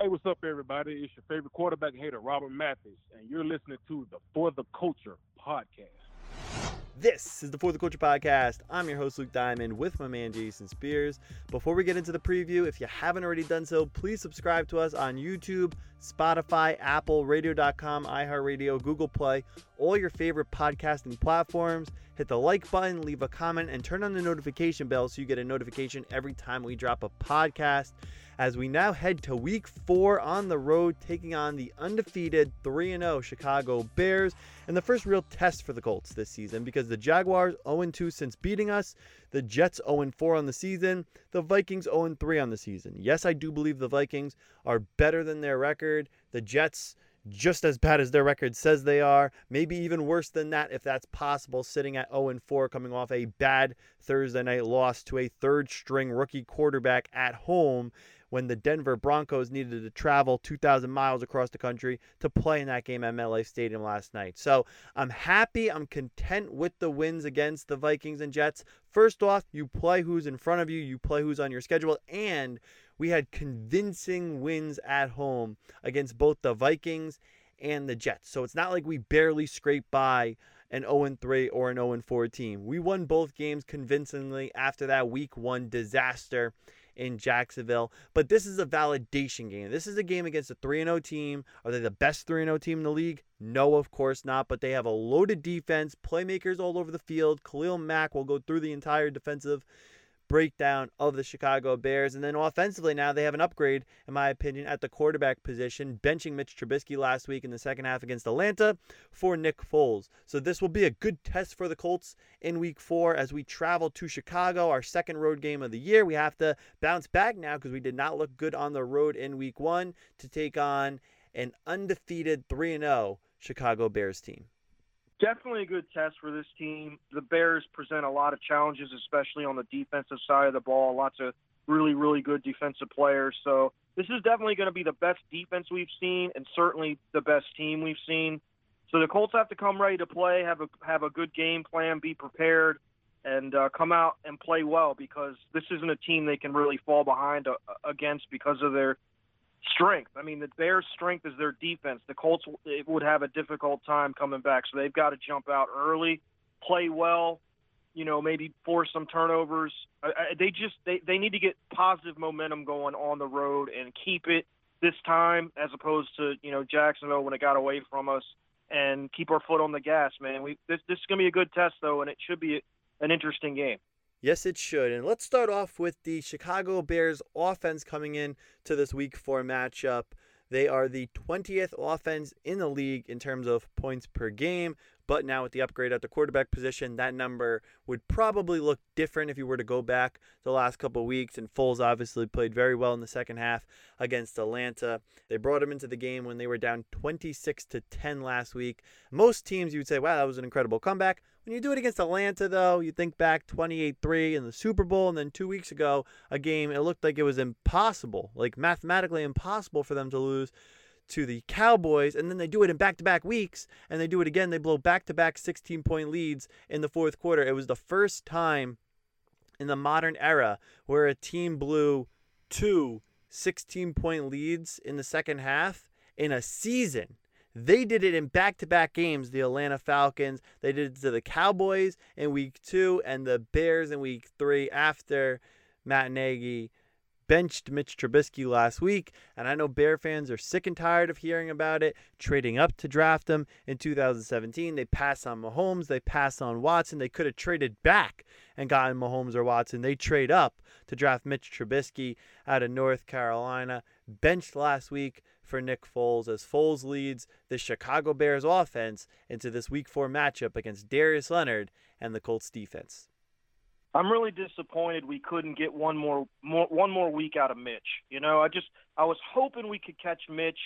Hey, what's up, everybody? It's your favorite quarterback hater, Robert Mathis, and you're listening to the For the Culture podcast. This is the For the Culture podcast. I'm your host, Luke Diamond, with my man, Jason Spears. Before we get into the preview, if you haven't already done so, please subscribe to us on YouTube, Spotify, Apple, Radio.com, iHeartRadio, Google Play, all your favorite podcasting platforms. Hit the like button, leave a comment, and turn on the notification bell so you get a notification every time we drop a podcast as we now head to week four on the road, taking on the undefeated 3 0 Chicago Bears, and the first real test for the Colts this season because the Jaguars 0 2 since beating us, the Jets 0 4 on the season, the Vikings 0 3 on the season. Yes, I do believe the Vikings are better than their record. The Jets just as bad as their record says they are, maybe even worse than that if that's possible, sitting at 0 4, coming off a bad Thursday night loss to a third string rookie quarterback at home when the Denver Broncos needed to travel 2,000 miles across the country to play in that game at MetLife Stadium last night. So I'm happy, I'm content with the wins against the Vikings and Jets. First off, you play who's in front of you, you play who's on your schedule, and we had convincing wins at home against both the Vikings and the Jets. So it's not like we barely scraped by an 0 3 or an 0 4 team. We won both games convincingly after that week one disaster in Jacksonville. But this is a validation game. This is a game against a 3 0 team. Are they the best 3 0 team in the league? No, of course not. But they have a loaded defense, playmakers all over the field. Khalil Mack will go through the entire defensive breakdown of the Chicago Bears. And then offensively, now they have an upgrade, in my opinion, at the quarterback position, benching Mitch Trubisky last week in the second half against Atlanta for Nick Foles. So this will be a good test for the Colts in week four as we travel to Chicago, our second road game of the year. We have to bounce back now because we did not look good on the road in week one to take on an undefeated 3 0 Chicago Bears team definitely a good test for this team. The Bears present a lot of challenges, especially on the defensive side of the ball. Lots of really, really good defensive players. So this is definitely going to be the best defense we've seen, and certainly the best team we've seen. So the Colts have to come ready to play, have a have a good game plan, be prepared, and uh, come out and play well because this isn't a team they can really fall behind uh, against because of their strength. I mean, the Bears' strength is their defense. The Colts would have a difficult time coming back, so they've got to jump out early, play well, you know, maybe force some turnovers. They just they they need to get positive momentum going on the road and keep it this time as opposed to you know Jacksonville when it got away from us and keep our foot on the gas, man. We this this is gonna be a good test though, and it should be an interesting game. Yes, it should. And let's start off with the Chicago Bears offense coming in to this week four matchup. They are the 20th offense in the league in terms of points per game. But now with the upgrade at the quarterback position, that number would probably look different if you were to go back the last couple weeks. And Foles obviously played very well in the second half against Atlanta. They brought him into the game when they were down 26 to 10 last week. Most teams you would say, wow, that was an incredible comeback. When you do it against Atlanta, though, you think back 28 3 in the Super Bowl, and then two weeks ago, a game, it looked like it was impossible, like mathematically impossible for them to lose to the Cowboys, and then they do it in back to back weeks, and they do it again. They blow back to back 16 point leads in the fourth quarter. It was the first time in the modern era where a team blew two 16 point leads in the second half in a season. They did it in back to back games, the Atlanta Falcons. They did it to the Cowboys in week two and the Bears in week three after Matt Nagy benched Mitch Trubisky last week, and I know Bear fans are sick and tired of hearing about it, trading up to draft him in 2017. They pass on Mahomes, they pass on Watson. They could have traded back and gotten Mahomes or Watson. They trade up to draft Mitch Trubisky out of North Carolina, benched last week for Nick Foles as Foles leads the Chicago Bears offense into this week four matchup against Darius Leonard and the Colts defense. I'm really disappointed we couldn't get one more, more one more week out of Mitch. You know, I just I was hoping we could catch Mitch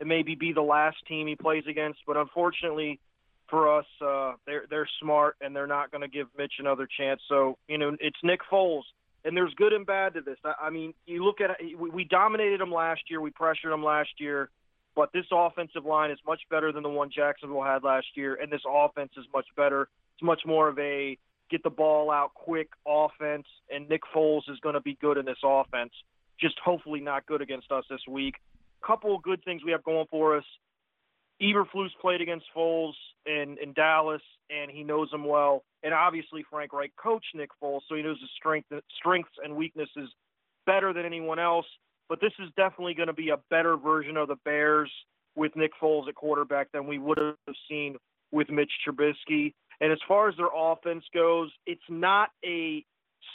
and maybe be the last team he plays against, but unfortunately for us, uh, they're they're smart and they're not going to give Mitch another chance. So you know, it's Nick Foles, and there's good and bad to this. I, I mean, you look at it, we, dominated him last year, we pressured him last year, but this offensive line is much better than the one Jacksonville had last year, and this offense is much better. It's much more of a get the ball out quick offense, and Nick Foles is going to be good in this offense. Just hopefully not good against us this week. couple of good things we have going for us. Eberflus played against Foles in, in Dallas, and he knows him well. And obviously, Frank Reich coached Nick Foles, so he knows his strength, strengths and weaknesses better than anyone else. But this is definitely going to be a better version of the Bears with Nick Foles at quarterback than we would have seen with Mitch Trubisky. And as far as their offense goes, it's not a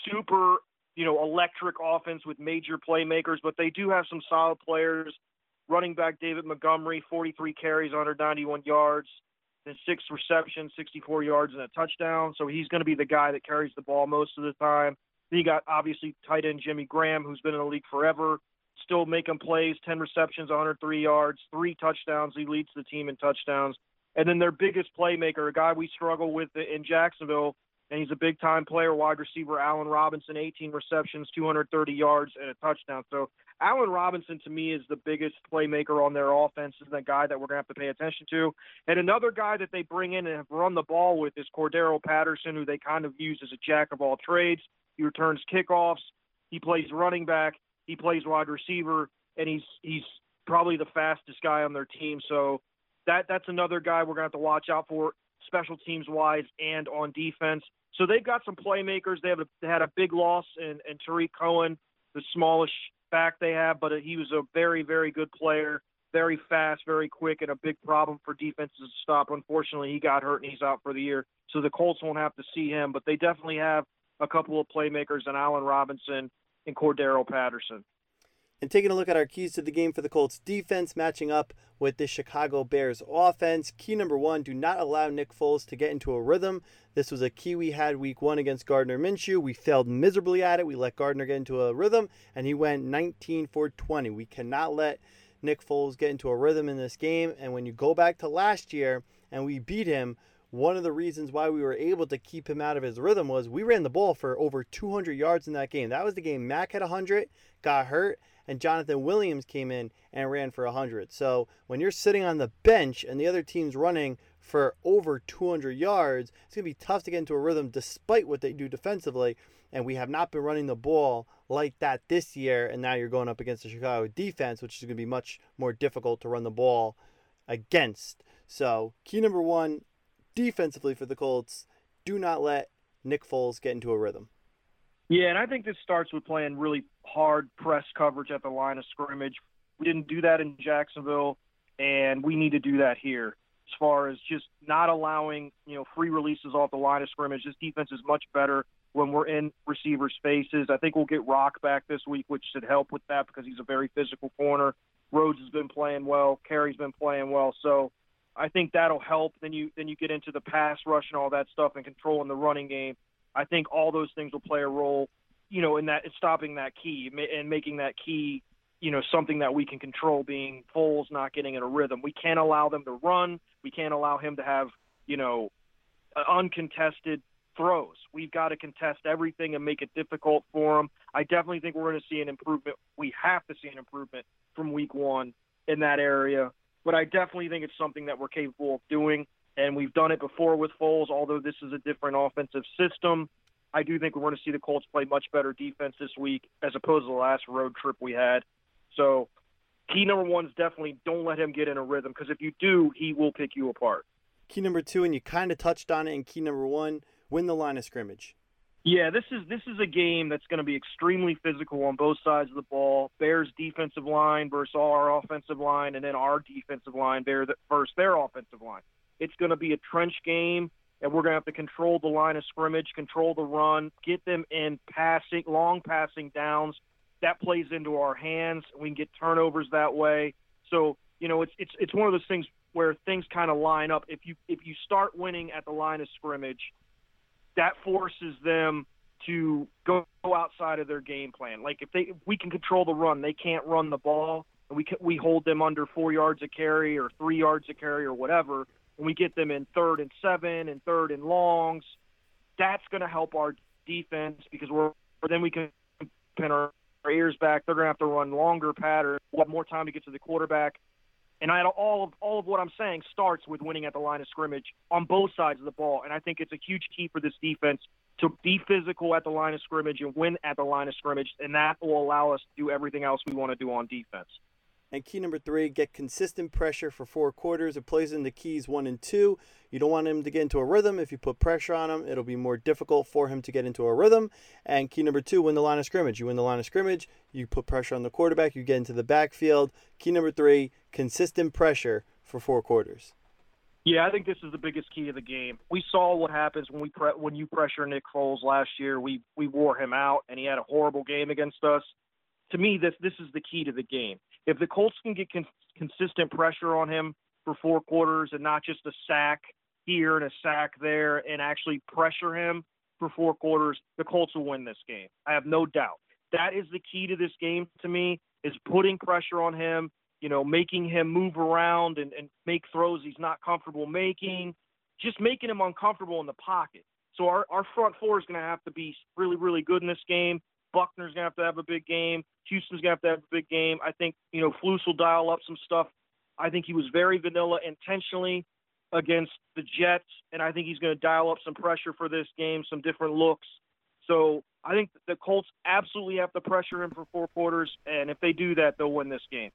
super, you know, electric offense with major playmakers, but they do have some solid players. Running back David Montgomery, 43 carries, 191 yards, and six receptions, 64 yards, and a touchdown. So he's going to be the guy that carries the ball most of the time. Then you got obviously tight end Jimmy Graham, who's been in the league forever, still making plays, 10 receptions, 103 yards, three touchdowns. He leads the team in touchdowns. And then their biggest playmaker, a guy we struggle with in Jacksonville, and he's a big time player, wide receiver Allen Robinson, 18 receptions, 230 yards, and a touchdown. So Allen Robinson to me is the biggest playmaker on their offense, and the guy that we're gonna have to pay attention to. And another guy that they bring in and have run the ball with is Cordarrelle Patterson, who they kind of use as a jack of all trades. He returns kickoffs, he plays running back, he plays wide receiver, and he's he's probably the fastest guy on their team. So that that's another guy we're gonna have to watch out for, special teams wise and on defense. So they've got some playmakers. They have a, they had a big loss in, in Tarik Cohen, the smallish back they have, but he was a very very good player, very fast, very quick, and a big problem for defenses to stop. Unfortunately, he got hurt and he's out for the year. So the Colts won't have to see him, but they definitely have a couple of playmakers in Allen Robinson and Cordarrelle Patterson. And taking a look at our keys to the game for the Colts defense matching up with the Chicago Bears offense. Key number one do not allow Nick Foles to get into a rhythm. This was a key we had week one against Gardner Minshew. We failed miserably at it. We let Gardner get into a rhythm, and he went 19 for 20. We cannot let Nick Foles get into a rhythm in this game. And when you go back to last year and we beat him, one of the reasons why we were able to keep him out of his rhythm was we ran the ball for over 200 yards in that game. That was the game Mack had 100, got hurt, and Jonathan Williams came in and ran for 100. So when you're sitting on the bench and the other team's running for over 200 yards, it's going to be tough to get into a rhythm despite what they do defensively. And we have not been running the ball like that this year. And now you're going up against the Chicago defense, which is going to be much more difficult to run the ball against. So, key number one defensively for the Colts do not let Nick Foles get into a rhythm. Yeah, and I think this starts with playing really hard press coverage at the line of scrimmage. We didn't do that in Jacksonville, and we need to do that here. As far as just not allowing, you know, free releases off the line of scrimmage. This defense is much better when we're in receiver spaces. I think we'll get Rock back this week, which should help with that because he's a very physical corner. Rhodes has been playing well. Carrie's been playing well. So I think that'll help. Then you then you get into the pass rush and all that stuff and controlling the running game. I think all those things will play a role, you know, in that stopping that key and making that key, you know, something that we can control. Being Foles not getting in a rhythm, we can't allow them to run. We can't allow him to have, you know, uh, uncontested throws. We've got to contest everything and make it difficult for him. I definitely think we're going to see an improvement. We have to see an improvement from week one in that area. But I definitely think it's something that we're capable of doing and we've done it before with Foles. Although this is a different offensive system, I do think we're going to see the Colts play much better defense this week as opposed to the last road trip we had. So, key number one is definitely don't let him get in a rhythm because if you do, he will pick you apart. Key number two, and you kind of touched on it in key number one, win the line of scrimmage. Yeah, this is this is a game that's going to be extremely physical on both sides of the ball. Bears defensive line versus our offensive line, and then our defensive line versus their offensive line. It's going to be a trench game, and we're going to have to control the line of scrimmage, control the run, get them in passing, long passing downs. That plays into our hands. We can get turnovers that way. So you know, it's it's it's one of those things where things kind of line up. If you if you start winning at the line of scrimmage, that forces them to go outside of their game plan. Like if they if we can control the run, they can't run the ball, and we can, we hold them under four yards a carry or three yards a carry or whatever and we get them in third and seven and third and longs, that's going to help our defense because we're then we can pin our, our ears back. They're going to have to run longer patterns. We'll have more time to get to the quarterback. And I, all of all of what I'm saying starts with winning at the line of scrimmage on both sides of the ball. And I think it's a huge key for this defense to be physical at the line of scrimmage and win at the line of scrimmage, and that will allow us to do everything else we want to do on defense. And key number three, get consistent pressure for four quarters. It plays into keys one and two. You don't want him to get into a rhythm. If you put pressure on him, it'll be more difficult for him to get into a rhythm. And key number two, win the line of scrimmage. You win the line of scrimmage, you put pressure on the quarterback, you get into the backfield. Key number three, consistent pressure for four quarters. Yeah, I think this is the biggest key to the game. We saw what happens when we pre- when you pressure Nick Foles last year. We we wore him out, and he had a horrible game against us. To me, this this is the key to the game. If the Colts can get con- consistent pressure on him for four quarters and not just a sack here and a sack there and actually pressure him for four quarters, the Colts will win this game. I have no doubt. That is the key to this game to me is putting pressure on him, you know, making him move around and, and make throws he's not comfortable making, just making him uncomfortable in the pocket. So our, our front four is going to have to be really, really good in this game. Buckner's gonna have to have a big game. Houston's gonna have to have a big game. I think you know Flus will dial up some stuff. I think he was very vanilla intentionally against the Jets, and I think he's going to dial up some pressure for this game, some different looks. So I think the Colts absolutely have to pressure him for four quarters, and if they do that, they'll win this game.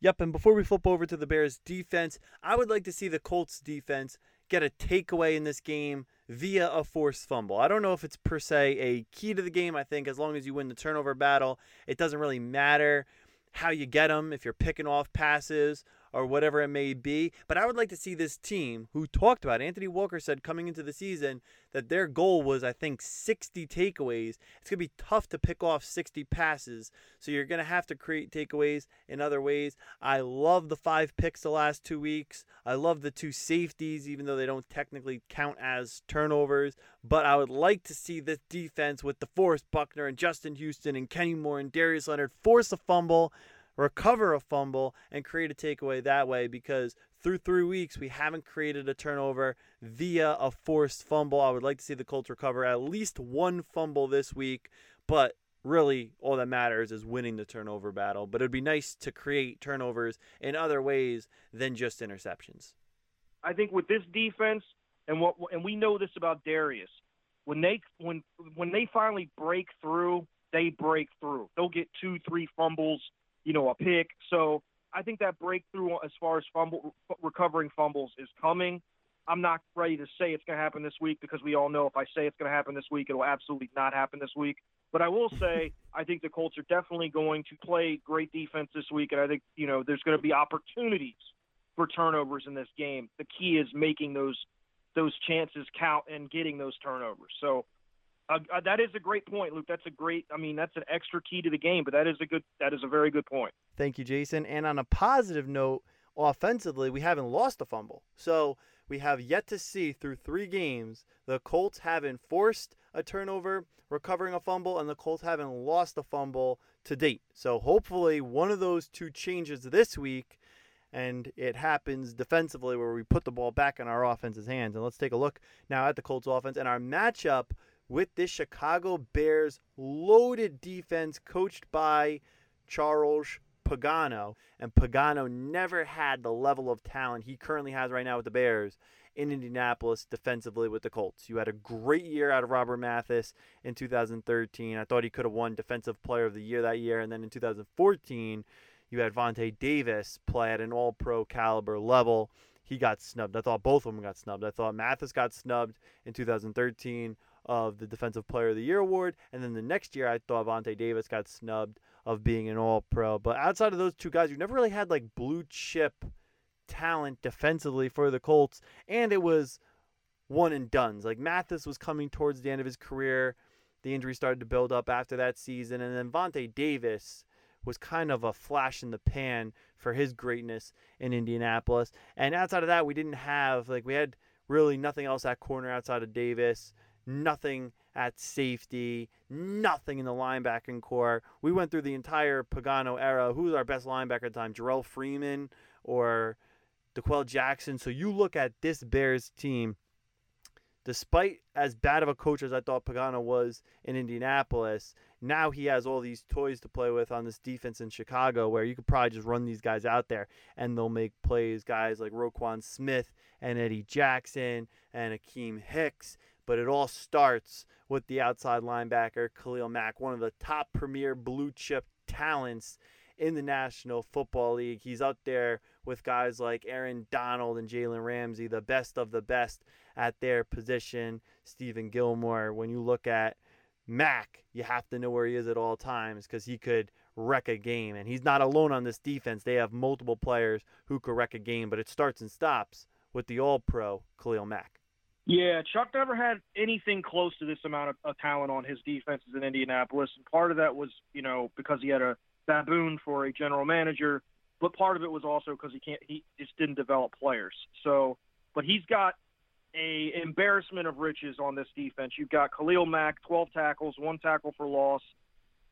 Yep, and before we flip over to the Bears defense, I would like to see the Colts defense get a takeaway in this game via a forced fumble. I don't know if it's per se a key to the game. I think as long as you win the turnover battle, it doesn't really matter how you get them if you're picking off passes or whatever it may be. But I would like to see this team who talked about Anthony Walker said coming into the season that their goal was I think 60 takeaways. It's going to be tough to pick off 60 passes. So you're going to have to create takeaways in other ways. I love the five picks the last 2 weeks. I love the two safeties even though they don't technically count as turnovers, but I would like to see this defense with DeForest Buckner and Justin Houston and Kenny Moore and Darius Leonard force a fumble recover a fumble and create a takeaway that way because through three weeks we haven't created a turnover via a forced fumble. I would like to see the Colts recover at least one fumble this week, but really all that matters is winning the turnover battle. But it'd be nice to create turnovers in other ways than just interceptions. I think with this defense and what and we know this about Darius, when they when when they finally break through, they break through. They'll get two, three fumbles you know, a pick. So I think that breakthrough as far as fumble recovering fumbles is coming. I'm not ready to say it's going to happen this week because we all know if I say it's going to happen this week, it'll absolutely not happen this week. But I will say I think the Colts are definitely going to play great defense this week, and I think you know there's going to be opportunities for turnovers in this game. The key is making those those chances count and getting those turnovers. So uh, uh, that is a great point, Luke. That's a great. I mean, that's an extra key to the game, but that is a good. That is a very good point. Thank you, Jason. And on a positive note, offensively, we haven't lost a fumble. So we have yet to see through three games the Colts haven't forced a turnover, recovering a fumble, and the Colts haven't lost a fumble to date. So hopefully, one of those two changes this week and it happens defensively where we put the ball back in our offense's hands. And let's take a look now at the Colts offense and our matchup with this Chicago Bears loaded defense coached by Charles Pagano. And Pagano never had the level of talent he currently has right now with the Bears in Indianapolis defensively with the Colts. You had a great year out of Robert Mathis in 2013. I thought he could have won Defensive Player of the Year that year. And then in 2014, you had Vontae Davis play at an all pro caliber level. He got snubbed. I thought both of them got snubbed. I thought Mathis got snubbed in 2013 of the Defensive Player of the Year award. And then the next year, I thought Vontae Davis got snubbed of being an All Pro. But outside of those two guys, you never really had like blue chip talent defensively for the Colts, and it was one and duns. Like Mathis was coming towards the end of his career. The injury started to build up after that season, and then Vontae Davis was kind of a flash in the pan for his greatness in Indianapolis. And outside of that, we didn't have like we had really nothing else at corner outside of Davis nothing at safety, nothing in the linebacking core. We went through the entire Pagano era. Who's our best linebacker at the time? Jerrell Freeman or D'Qwell Jackson. So you look at this Bears team, despite as bad of a coach as I thought Pagano was in Indianapolis, now he has all these toys to play with on this defense in Chicago where you could probably just run these guys out there and they'll make plays. Guys like Roquan Smith and Eddie Jackson and Akiem Hicks but it all starts with the outside linebacker, Khalil Mack, one of the top premier blue chip talents in the National Football League. He's up there with guys like Aaron Donald and Jalen Ramsey, the best of the best at their position. Stephon Gilmore, when you look at Mack, you have to know where he is at all times because he could wreck a game. And he's not alone on this defense. They have multiple players who could wreck a game, but it starts and stops with the all pro Khalil Mack. Yeah, Chuck never had anything close to this amount of, of talent on his defenses in Indianapolis. And part of that was, you know, because he had a baboon for a general manager, but part of it was also because he can't he just didn't develop players. So but he's got a embarrassment of riches on this defense. You've got Khalil Mack, 12 tackles, one tackle for loss,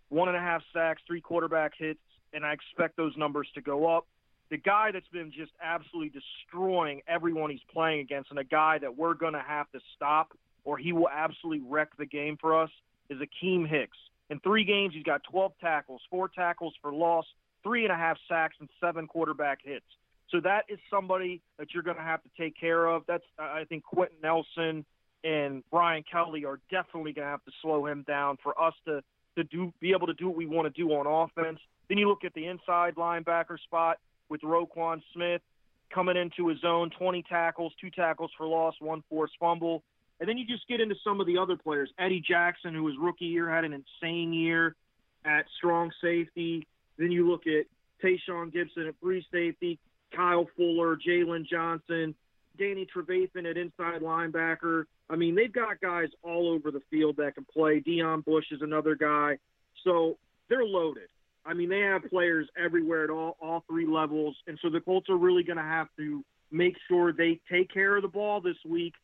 one and a half sacks, three quarterback hits, and I expect those numbers to go up. The guy that's been just absolutely destroying everyone he's playing against, and a guy that we're going to have to stop, or he will absolutely wreck the game for us, is Akiem Hicks. In three games, he's got 12 tackles, four tackles for loss, three and a half sacks, and seven quarterback hits. So that is somebody that you're going to have to take care of. That's I think Quenton Nelson and Ryan Kelly are definitely going to have to slow him down for us to to do be able to do what we want to do on offense. Then you look at the inside linebacker spot with Roquan Smith coming into his own, 20 tackles, two tackles for loss, one forced fumble. And then you just get into some of the other players. Eddie Jackson, who was rookie year, had an insane year at strong safety. Then you look at Tashaun Gipson at free safety, Kyle Fuller, Jaylon Johnson, Danny Trevathan at inside linebacker. I mean, they've got guys all over the field that can play. Deon Bush is another guy. So they're loaded. I mean, they have players everywhere at all all three levels, and so the Colts are really going to have to make sure they take care of the ball this week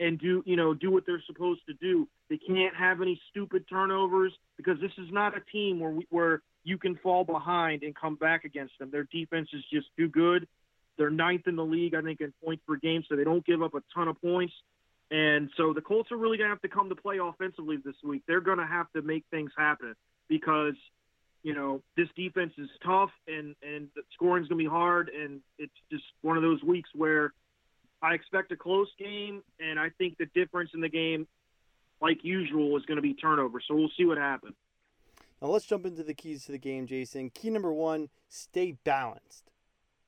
and do you know do what they're supposed to do. They can't have any stupid turnovers because this is not a team where we, where you can fall behind and come back against them. Their defense is just too good. They're ninth in the league, I think, in points per game, so they don't give up a ton of points. And so the Colts are really going to have to come to play offensively this week. They're going to have to make things happen because, you know, this defense is tough and, and scoring's going to be hard. And it's just one of those weeks where I expect a close game. And I think the difference in the game, like usual, is going to be turnover. So we'll see what happens. Now let's jump into the keys to the game, Jason. Key number one: stay balanced.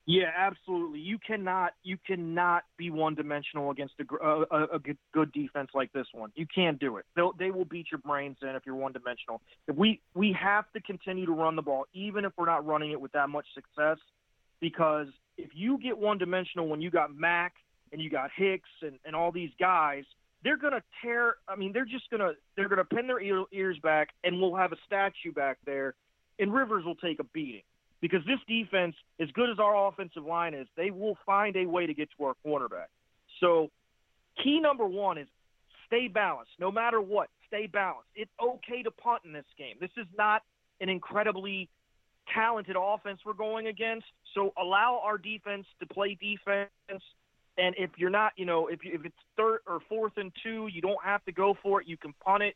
Yeah, absolutely. You cannot you cannot be one dimensional against a, uh, a, a good, defense like this one. You can't do it. They'll, they will beat your brains in if you're one dimensional. We we have to continue to run the ball, even if we're not running it with that much success, because if you get one dimensional when you got Mack and you got Hicks and, and all these guys, they're gonna tear. I mean, they're just gonna they're gonna pin their ears back, and we'll have a statue back there, and Rivers will take a beating because this defense, as good as our offensive line is, they will find a way to get to our cornerback. So, key number one is stay balanced, no matter what. Stay balanced. It's okay to punt in this game. This is not an incredibly talented offense we're going against. So allow our defense to play defense and if you're not, you know, if if it's third or fourth and two, you don't have to go for it. You can punt it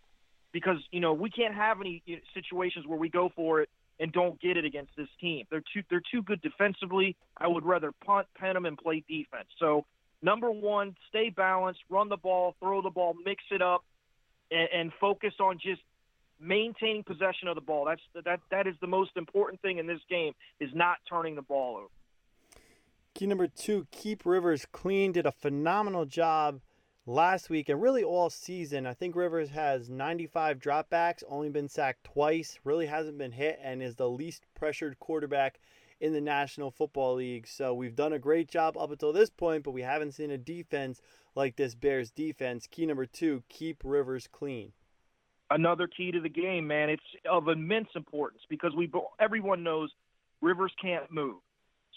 because you know we can't have any situations where we go for it and don't get it against this team. They're too they're too good defensively. I would rather punt, pen them, and play defense. So number one, stay balanced, run the ball, throw the ball, mix it up, and, and focus on just maintaining possession of the ball. That's that that is the most important thing in this game is not turning the ball over. Key number two, keep Rivers clean. Did a phenomenal job last week and really all season. I think Rivers has 95 dropbacks, only been sacked twice, really hasn't been hit, and is the least pressured quarterback in the National Football League. So we've done a great job up until this point, but we haven't seen a defense like this Bears defense. Key number two, keep Rivers clean. Another key to the game, man. It's of immense importance because we everyone knows Rivers can't move.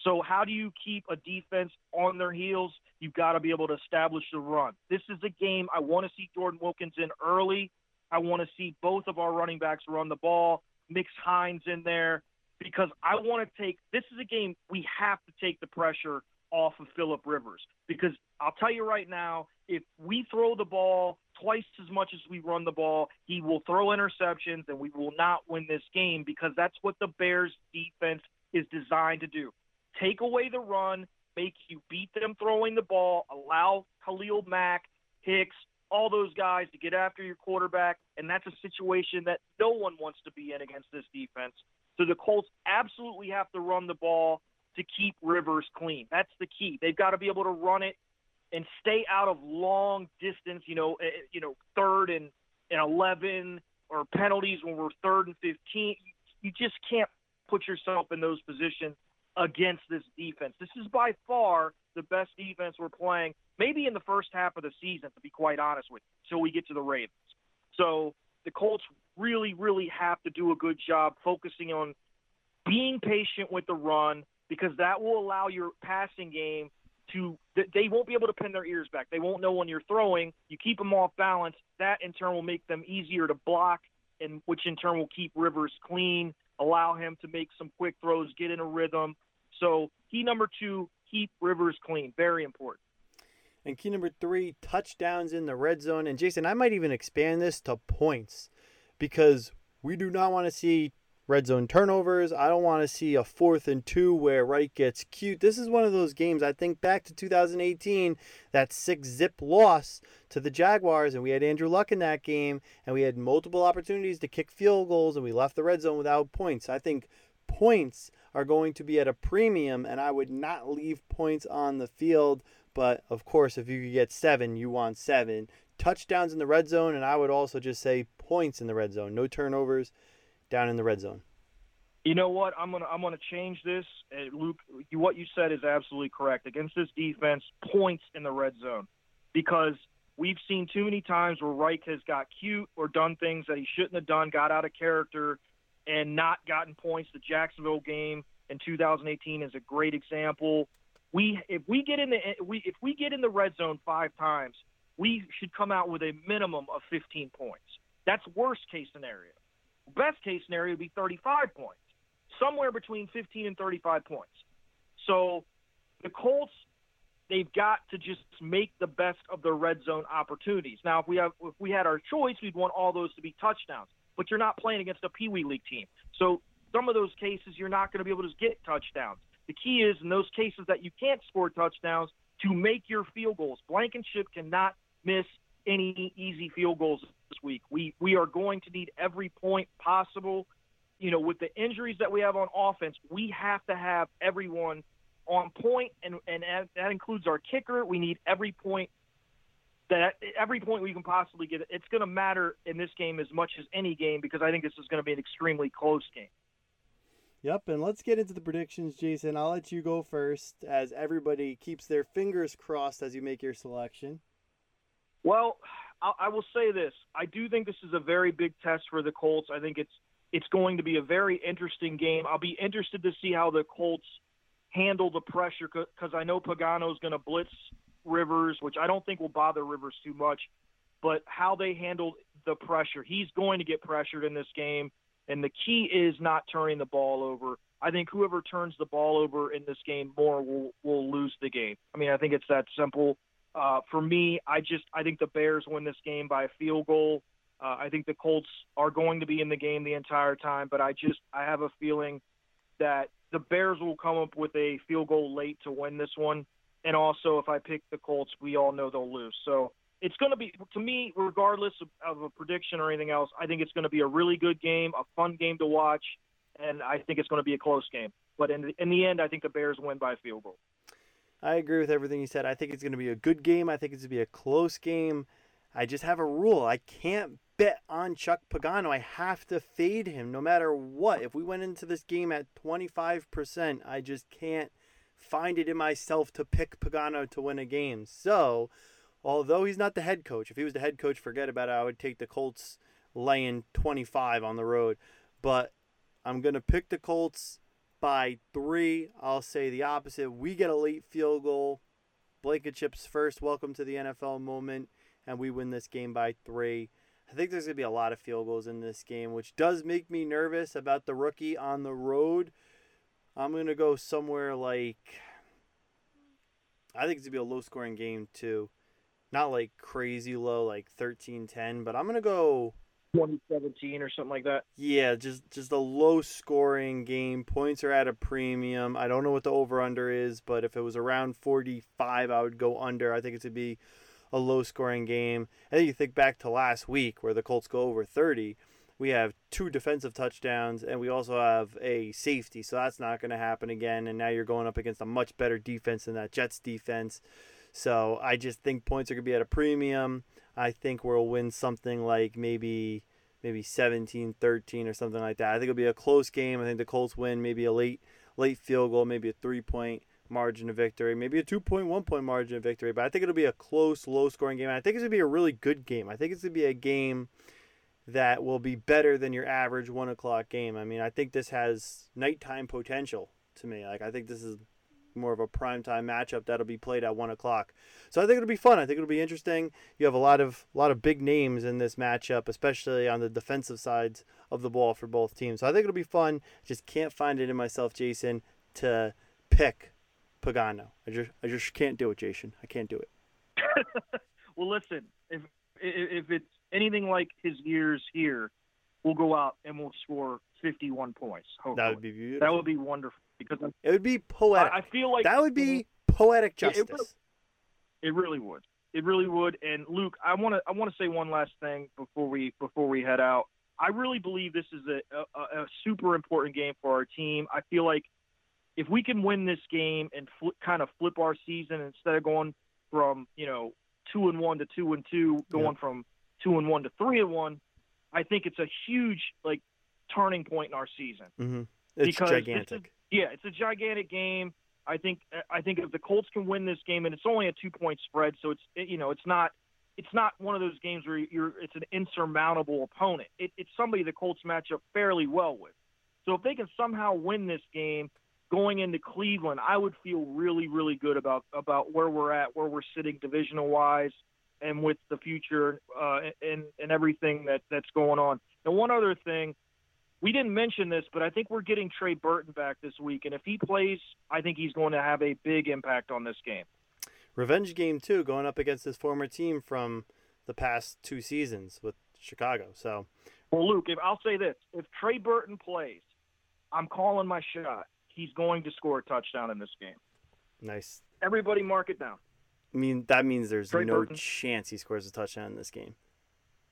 So how do you keep a defense on their heels? You've got to be able to establish the run. This is a game I want to see Jordan Wilkins in early. I want to see both of our running backs run the ball, mix Hines in there, because I want to take this is a game we have to take the pressure off of Philip Rivers. Because I'll tell you right now, if we throw the ball twice as much as we run the ball, he will throw interceptions and we will not win this game because that's what the Bears defense is designed to do take away the run, make you beat them throwing the ball, allow Khalil Mack, Hicks, all those guys to get after your quarterback, and that's a situation that no one wants to be in against this defense. So the Colts absolutely have to run the ball to keep Rivers clean. That's the key. They've got to be able to run it and stay out of long distance, you know, eh, eh, you know, third and, and 11 or penalties when we're third and 15. You just can't put yourself in those positions against this defense. This is by far the best defense we're playing, maybe in the first half of the season, to be quite honest with you, until we get to the Ravens. So the Colts really, really have to do a good job focusing on being patient with the run because that will allow your passing game to they won't be able to pin their ears back. They won't know when you're throwing. You keep them off balance. That in turn will make them easier to block, and which in turn will keep Rivers clean, allow him to make some quick throws, get in a rhythm. So key number two, keep Rivers clean. Very important. And key number three, touchdowns in the red zone. And Jason, I might even expand this to points because we do not want to see red zone turnovers. I don't want to see a fourth and two where Reich gets cute. This is one of those games. I think back to 2018, that six zip loss to the Jaguars, and we had Andrew Luck in that game, and we had multiple opportunities to kick field goals, and we left the red zone without points. I think points are going to be at a premium, and I would not leave points on the field. But of course, if you get seven, you want seven. Touchdowns in the red zone, and I would also just say points in the red zone. No turnovers down in the red zone. You know what? I'm gonna I'm gonna change this. Uh, Luke, what you said is absolutely correct. Against this defense, points in the red zone, because we've seen too many times where Reich has got cute or done things that he shouldn't have done, got out of character, and not gotten points. The Jacksonville game in 2018 is a great example. We if we get in the we if we get in the red zone five times, we should come out with a minimum of 15 points. That's worst case scenario. Best case scenario would be 35 points, somewhere between 15 and 35 points. So the Colts, they've got to just make the best of their red zone opportunities. Now, if we have if we had our choice, we'd want all those to be touchdowns. But you're not playing against a Pee Wee League team, so some of those cases you're not going to be able to get touchdowns. The key is in those cases that you can't score touchdowns to make your field goals. Blankenship cannot miss any easy field goals this week. We we are going to need every point possible. You know, with the injuries that we have on offense, we have to have everyone on point, and and that includes our kicker. We need every point that every point we can possibly get. It's going to matter in this game as much as any game because I think this is going to be an extremely close game. Yep, and let's get into the predictions, Jason. I'll let you go first as everybody keeps their fingers crossed as you make your selection. Well, I will say this. I do think this is a very big test for the Colts. I think it's it's going to be a very interesting game. I'll be interested to see how the Colts handle the pressure because I know Pagano is going to blitz Rivers, which I don't think will bother Rivers too much, but how they handle the pressure. He's going to get pressured in this game, and the key is not turning the ball over. I think whoever turns the ball over in this game more will will lose the game. I mean, I think it's that simple. Uh, for me, I just I think the Bears win this game by a field goal. Uh, I think the Colts are going to be in the game the entire time, but I just I have a feeling that the Bears will come up with a field goal late to win this one. And also, if I pick the Colts, we all know they'll lose. So it's going to be to me, regardless of, of a prediction or anything else. I think it's going to be a really good game, a fun game to watch, and I think it's going to be a close game. But in the, in the end, I think the Bears win by a field goal. I agree with everything you said. I think it's going to be a good game. I think it's going to be a close game. I just have a rule. I can't bet on Chuck Pagano. I have to fade him no matter what. If we went into this game at 25%, I just can't find it in myself to pick Pagano to win a game. So, although he's not the head coach, if he was the head coach, forget about it. I would take the Colts laying 25 on the road. But I'm going to pick the Colts by three. I'll say the opposite. We get a late field goal. Blankenship's first welcome to the NFL moment, and we win this game by three. I think there's going to be a lot of field goals in this game, which does make me nervous about the rookie on the road. I'm going to go somewhere like. I think it's going to be a low scoring game, too. Not like crazy low, like 13 10, but I'm going to go 2017 or something like that. Yeah, just just a low scoring game. Points are at a premium. I don't know what the over under is, but if it was around 45, I would go under. I think it would be a low scoring game. And think you think back to last week where the Colts go over 30. we have two defensive touchdowns, and we also have a safety. So that's not going to happen again. And now you're going up against a much better defense than that Jets defense. So I just think points are going to be at a premium. I think we'll win something like maybe maybe 17-13 or something like that. I think it'll be a close game. I think the Colts win maybe a late late field goal, maybe a three point margin of victory, maybe a two point one point margin of victory. But I think it'll be a close, low scoring game. I think it's gonna be a really good game. I think it's gonna be a game that will be better than your average one o'clock game. I mean, I think this has nighttime potential to me. Like I think this is more of a prime time matchup that'll be played at one o'clock. So I think it'll be fun. I think it'll be interesting. You have a lot of a lot of big names in this matchup, especially on the defensive sides of the ball for both teams. So I think it'll be fun. Just can't find it in myself, Jason, to pick Pagano. I just I just can't do it, Jason. I can't do it. well, listen, if if it's anything like his years here, we'll go out and we'll score 51 points. Hopefully. That would be beautiful. That would be wonderful because it would be poetic. I, I feel like that would be poetic justice. It, it, it, really would. It really would. And Luke, I want to I want to say one last thing before we before we head out. I really believe this is a, a, a super important game for our team. I feel like if we can win this game and flip, kind of flip our season instead of going from you know two and one to two and two, going yep. from two and one to three and one, I think it's a huge like turning point in our season. Mm-hmm. It's because gigantic. Is, yeah, it's a gigantic game. I think I think if the Colts can win this game, and it's only a two point spread, so it's you know it's not it's not one of those games where you're it's an insurmountable opponent. It, it's somebody the Colts match up fairly well with. So if they can somehow win this game going into Cleveland, I would feel really really good about about where we're at, where we're sitting divisional wise, and with the future uh, and and everything that that's going on. And one other thing, we didn't mention this, but I think we're getting Trey Burton back this week, and if he plays, I think he's going to have a big impact on this game. Revenge game too, going up against his former team from the past two seasons with Chicago. So, well, Luke, if I'll say this, if Trey Burton plays, I'm calling my shot. He's going to score a touchdown in this game. Nice. Everybody, mark it down. I mean, that means there's Trey no Burton. chance he scores a touchdown in this game.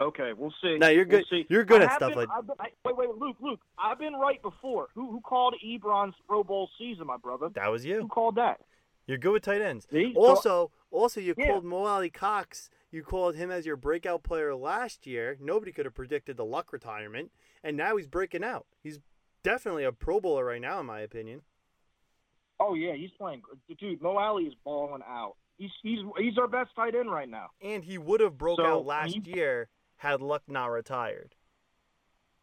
Okay, we'll see. No, you're good. We'll you're good I at stuff been, like. Been, I, wait, wait, Luke, Luke. I've been right before. Who who called Ebron's Pro Bowl season, my brother? That was you. Who called that? You're good with tight ends. See? Also, also you yeah. called Mo Alie-Cox. You called him as your breakout player last year. Nobody could have predicted the Luck retirement, and now he's breaking out. He's definitely a Pro Bowler right now, in my opinion. Oh yeah, he's playing. Dude, Mo Alie is balling out. He's he's he's our best tight end right now. And he would have broke so, out last year had Luck not retired.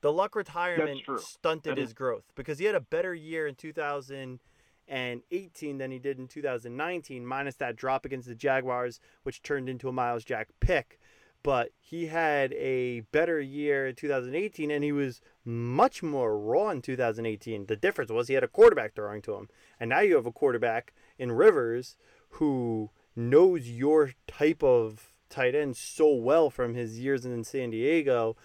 The Luck retirement stunted that his is. growth because he had a better year in 2018 than he did in 2019, minus that drop against the Jaguars, which turned into a Myles Jack pick. But he had a better year in 2018, and he was much more raw in 2018. The difference was he had a quarterback throwing to him, and now you have a quarterback in Rivers who knows your type of tight end so well from his years in San Diego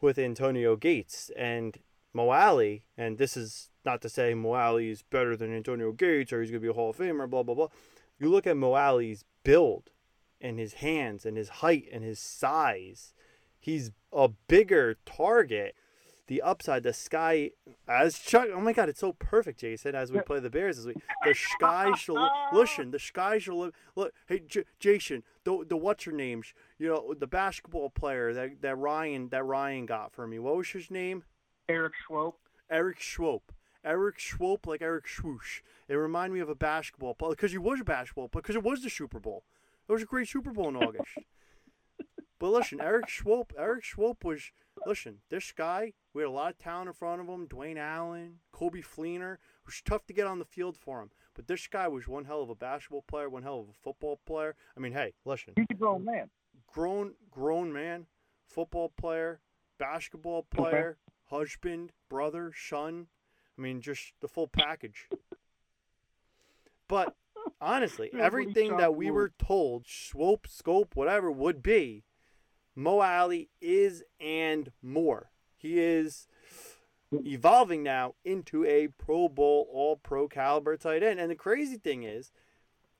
with Antonio Gates and Mo Alie. And this is not to say Mo Alie is better than Antonio Gates or he's going to be a Hall of Famer, blah, blah, blah. You look at Mo Alie's build and his hands and his height and his size. He's a bigger target the upside, the sky, as Chuck. Oh my God, it's so perfect, Jason. As we play the Bears this week, the sky shall listen. The sky shall look. Hey, J- Jason, the the what's your name? You know the basketball player that that Ryan that Ryan got for me. What was his name? Erik Swoope. Erik Swoope. Erik Swoope, like Eric Swoosh. It reminded me of a basketball player because he was a basketball player because it was the Super Bowl. It was a great Super Bowl in August. But listen, Erik Swoope. Erik Swoope was listen, this guy, we had a lot of talent in front of him. Dwayne Allen, Coby Fleener. It was tough to get on the field for him. But this guy was one hell of a basketball player, one hell of a football player. I mean, hey, listen. He's a grown man. Grown, grown man, football player, basketball player, okay. husband, brother, son. I mean, just the full package. But honestly, everything that we were told, swope, scope, whatever, would be Mo Alie is and more. He is evolving now into a Pro Bowl, all pro caliber tight end. And the crazy thing is,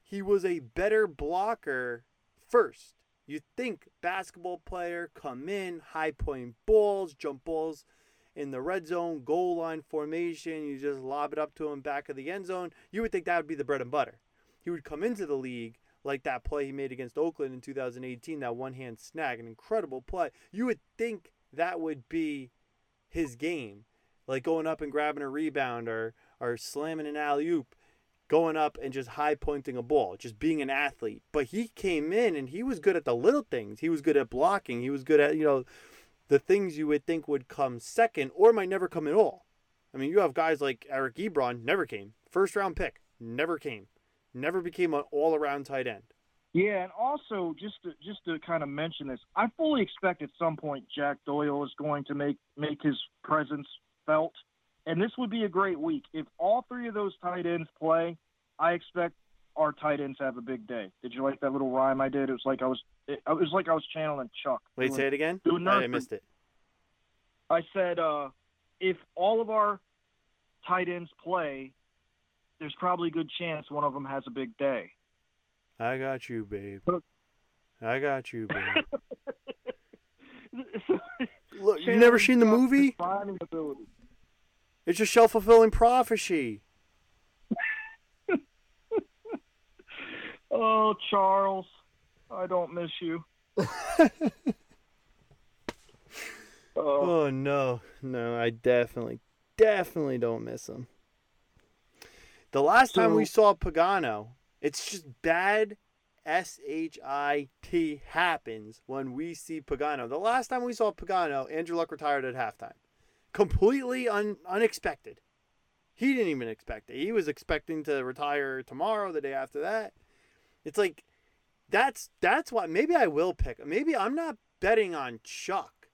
he was a better blocker first. You think basketball player come in, high point balls, jump balls in the red zone, goal line formation, you just lob it up to him back of the end zone. You would think that would be the bread and butter. He would come into the league like that play he made against Oakland in 2018, that one hand snag, an incredible play. You would think that would be his game, like going up and grabbing a rebound or, or slamming an alley oop, going up and just high pointing a ball, just being an athlete. But he came in and he was good at the little things. He was good at blocking. He was good at, you know, the things you would think would come second or might never come at all. I mean, you have guys like Eric Ebron, never came. First round pick, never came. Never became an all around tight end. Yeah, and also just to just to kind of mention this, I fully expect at some point Jack Doyle is going to make make his presence felt, and this would be a great week if all three of those tight ends play. I expect our tight ends have a big day. Did you like that little rhyme I did? It was like I was it, it was like I was channeling Chuck. Wait, doing, say it again. I missed it. I said uh, if all of our tight ends play, there's probably a good chance one of them has a big day. I got you, babe. I got you, babe. Look, you've never seen the movie? It's a self fulfilling prophecy. Oh, Charles, I don't miss you. Oh, Oh no, no, I definitely, definitely don't miss him. The last time we saw Pagano, it's just bad. S H I T happens when we see Pagano. The last time we saw Pagano, Andrew Luck retired at halftime, completely un- unexpected. He didn't even expect it. He was expecting to retire tomorrow, the day after that. It's like that's that's why maybe I will pick. Maybe I'm not betting on Chuck.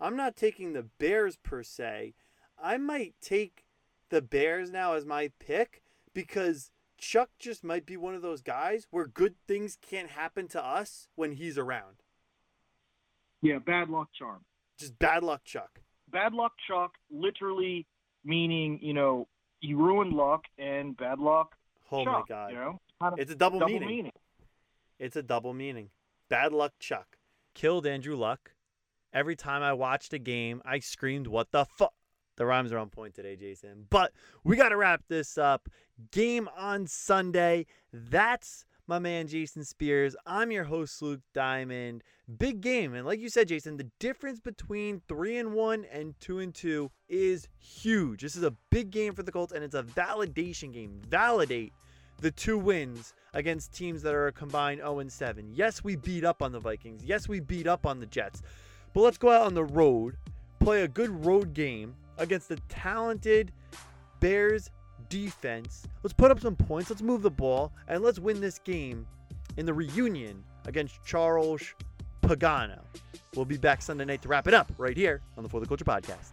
I'm not taking the Bears per se. I might take the Bears now as my pick because Chuck just might be one of those guys where good things can't happen to us when he's around. yeah, bad luck charm. Just bad luck, Chuck. Bad luck, Chuck, literally meaning you know you ruined luck and bad luck. Oh my God. You know, kind of It's a double, double meaning. meaning. It's a double meaning. Bad luck, Chuck. Killed Andrew Luck. Every time I watched a game, I screamed, What the fuck? The rhymes are on point today, Jason. But we got to wrap this up. Game on Sunday. That's my man, Jason Spears. I'm your host, Luke Diamond. Big game. And like you said, Jason, the difference between 3 and 1 and 2 and 2 is huge. This is a big game for the Colts, and it's a validation game. Validate the two wins against teams that are a combined 0 and 7. Yes, we beat up on the Vikings. Yes, we beat up on the Jets. But let's go out on the road, play a good road game against the talented Bears defense. Let's put up some points. Let's move the ball and let's win this game in the reunion against Charles Pagano. We'll be back Sunday night to wrap it up right here on the For the Culture podcast.